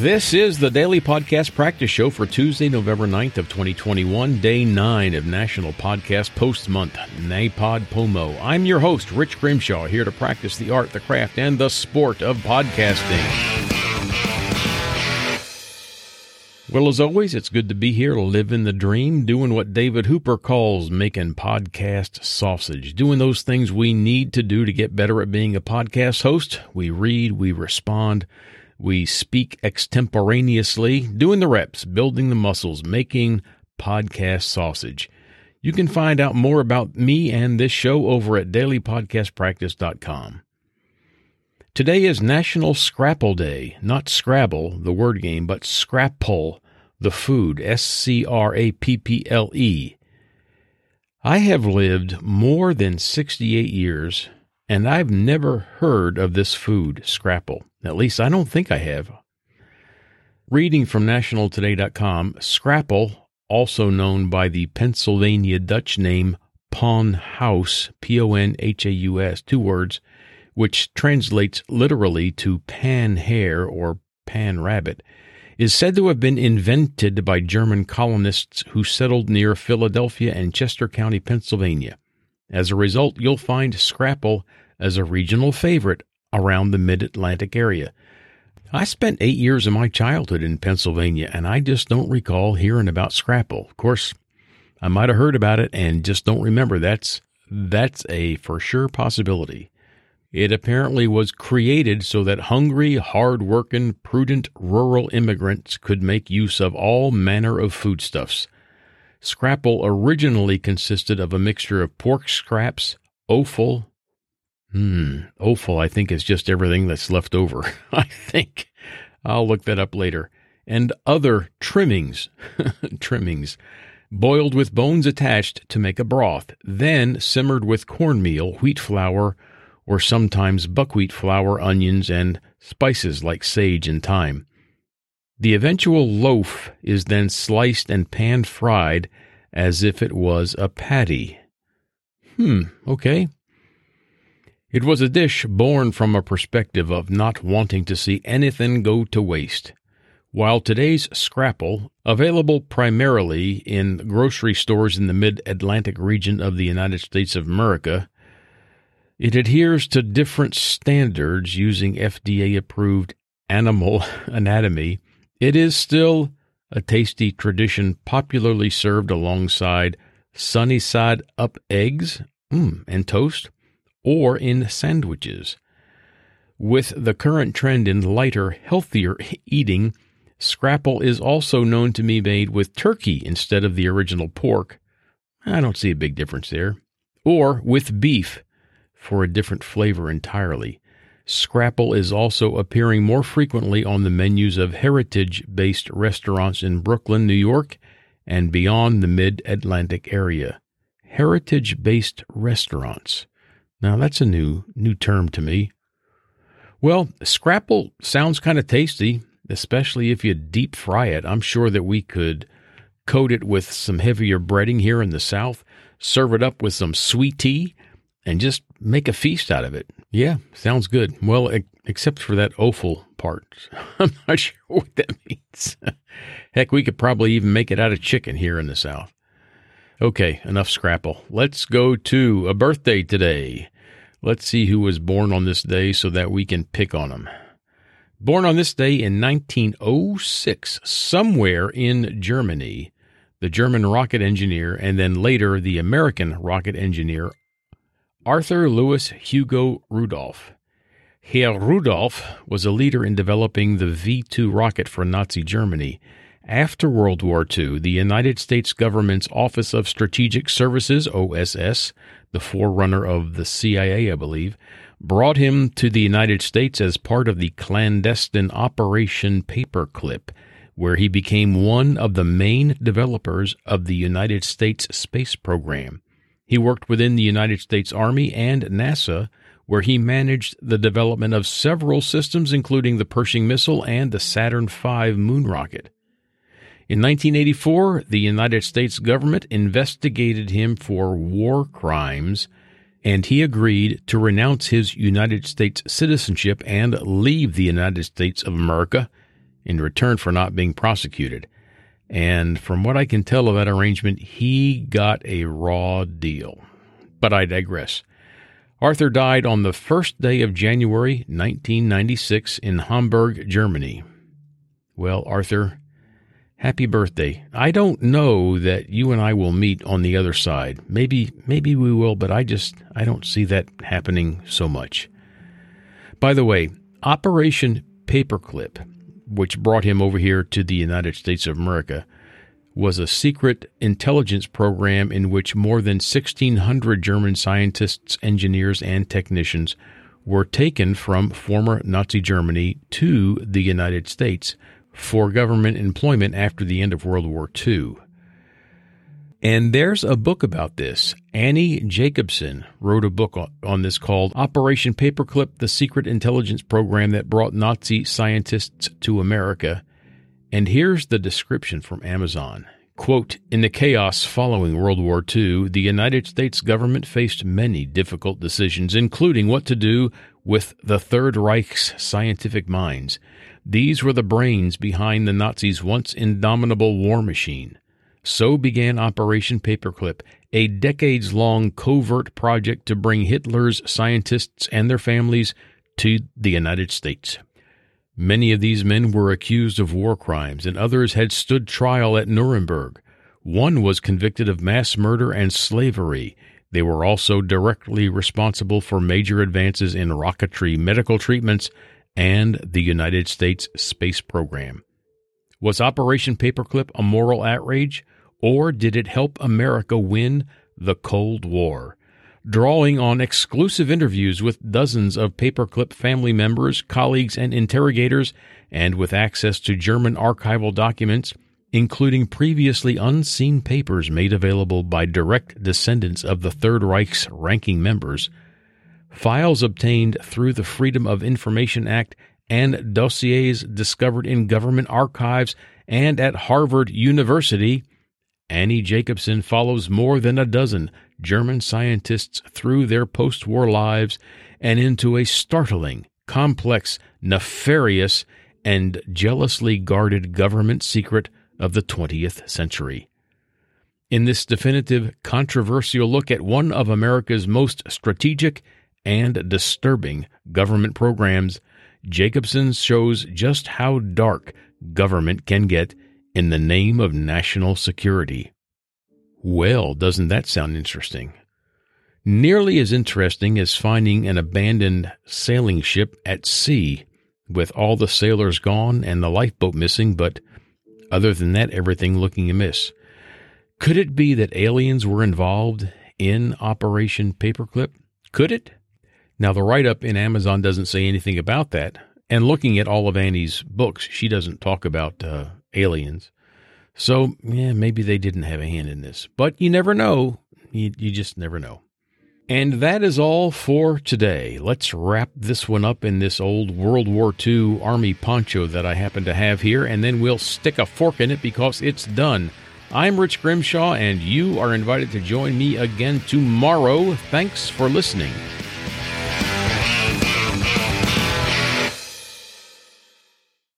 This is the daily podcast practice show for Tuesday, November 9th of 2021, day 9 of National Podcast Post Month, NAPOD POMO. I'm your host, Rich Grimshaw, here to practice the art, the craft, and the sport of podcasting. Well, as always, it's good to be here, living the dream, doing what David Hooper calls making podcast sausage, doing those things we need to do to get better at being a podcast host. We read, we respond, we speak extemporaneously, doing the reps, building the muscles, making podcast sausage. You can find out more about me and this show over at dailypodcastpractice.com. Today is National Scrapple Day, not Scrabble, the word game, but Scrapple, the food, S C R A P P L E. I have lived more than 68 years, and I've never heard of this food, Scrapple. At least I don't think I have. Reading from nationaltoday.com, Scrapple, also known by the Pennsylvania Dutch name Pon Haus, P O N H A U S, two words, which translates literally to pan hare or pan rabbit, is said to have been invented by German colonists who settled near Philadelphia and Chester County, Pennsylvania. As a result, you'll find scrapple as a regional favorite around the mid Atlantic area. I spent eight years of my childhood in Pennsylvania, and I just don't recall hearing about scrapple. Of course, I might have heard about it and just don't remember. That's that's a for sure possibility. It apparently was created so that hungry, hard-working, prudent rural immigrants could make use of all manner of foodstuffs. Scrapple originally consisted of a mixture of pork scraps, offal. Hmm, offal, I think, is just everything that's left over. I think. I'll look that up later. And other trimmings. trimmings. Boiled with bones attached to make a broth, then simmered with cornmeal, wheat flour, or sometimes buckwheat flour, onions, and spices like sage and thyme. The eventual loaf is then sliced and pan fried as if it was a patty. Hmm, okay. It was a dish born from a perspective of not wanting to see anything go to waste. While today's scrapple, available primarily in grocery stores in the mid Atlantic region of the United States of America, it adheres to different standards using FDA approved animal anatomy. It is still a tasty tradition popularly served alongside sunny side up eggs mm, and toast or in sandwiches. With the current trend in lighter, healthier eating, scrapple is also known to be made with turkey instead of the original pork. I don't see a big difference there. Or with beef for a different flavor entirely. Scrapple is also appearing more frequently on the menus of heritage based restaurants in Brooklyn, New York, and beyond the mid Atlantic area. Heritage based restaurants. Now that's a new new term to me. Well, scrapple sounds kind of tasty, especially if you deep fry it. I'm sure that we could coat it with some heavier breading here in the South, serve it up with some sweet tea, and just make a feast out of it. Yeah, sounds good. Well, except for that offal part. I'm not sure what that means. Heck, we could probably even make it out of chicken here in the South. Okay, enough scrapple. Let's go to a birthday today. Let's see who was born on this day so that we can pick on them. Born on this day in 1906, somewhere in Germany, the German rocket engineer and then later the American rocket engineer Arthur Louis Hugo Rudolph. Herr Rudolph was a leader in developing the V 2 rocket for Nazi Germany. After World War II, the United States government's Office of Strategic Services, OSS, the forerunner of the CIA, I believe, brought him to the United States as part of the clandestine Operation Paperclip, where he became one of the main developers of the United States space program. He worked within the United States Army and NASA, where he managed the development of several systems, including the Pershing missile and the Saturn V moon rocket. In 1984, the United States government investigated him for war crimes, and he agreed to renounce his United States citizenship and leave the United States of America in return for not being prosecuted. And from what I can tell of that arrangement, he got a raw deal. But I digress. Arthur died on the first day of January 1996 in Hamburg, Germany. Well, Arthur, happy birthday. I don't know that you and I will meet on the other side. Maybe maybe we will, but I just I don't see that happening so much. By the way, Operation Paperclip which brought him over here to the United States of America, was a secret intelligence program in which more than 1,600 German scientists, engineers, and technicians were taken from former Nazi Germany to the United States for government employment after the end of World War II. And there's a book about this. Annie Jacobsen wrote a book on this called Operation Paperclip The Secret Intelligence Program That Brought Nazi Scientists to America. And here's the description from Amazon. Quote, in the chaos following World War II, the United States government faced many difficult decisions, including what to do with the Third Reich's scientific minds. These were the brains behind the Nazis' once indomitable war machine. So began Operation Paperclip, a decades long covert project to bring Hitler's scientists and their families to the United States. Many of these men were accused of war crimes, and others had stood trial at Nuremberg. One was convicted of mass murder and slavery. They were also directly responsible for major advances in rocketry, medical treatments, and the United States space program. Was Operation Paperclip a moral outrage? Or did it help America win the Cold War? Drawing on exclusive interviews with dozens of Paperclip family members, colleagues, and interrogators, and with access to German archival documents, including previously unseen papers made available by direct descendants of the Third Reich's ranking members, files obtained through the Freedom of Information Act, and dossiers discovered in government archives and at Harvard University. Annie Jacobsen follows more than a dozen German scientists through their post war lives and into a startling, complex, nefarious, and jealously guarded government secret of the 20th century. In this definitive, controversial look at one of America's most strategic and disturbing government programs, Jacobsen shows just how dark government can get in the name of national security. Well, doesn't that sound interesting? Nearly as interesting as finding an abandoned sailing ship at sea with all the sailors gone and the lifeboat missing, but other than that, everything looking amiss. Could it be that aliens were involved in Operation Paperclip? Could it? Now, the write up in Amazon doesn't say anything about that. And looking at all of Annie's books, she doesn't talk about uh, aliens. So, yeah, maybe they didn't have a hand in this. But you never know. You, you just never know. And that is all for today. Let's wrap this one up in this old World War II Army poncho that I happen to have here, and then we'll stick a fork in it because it's done. I'm Rich Grimshaw, and you are invited to join me again tomorrow. Thanks for listening.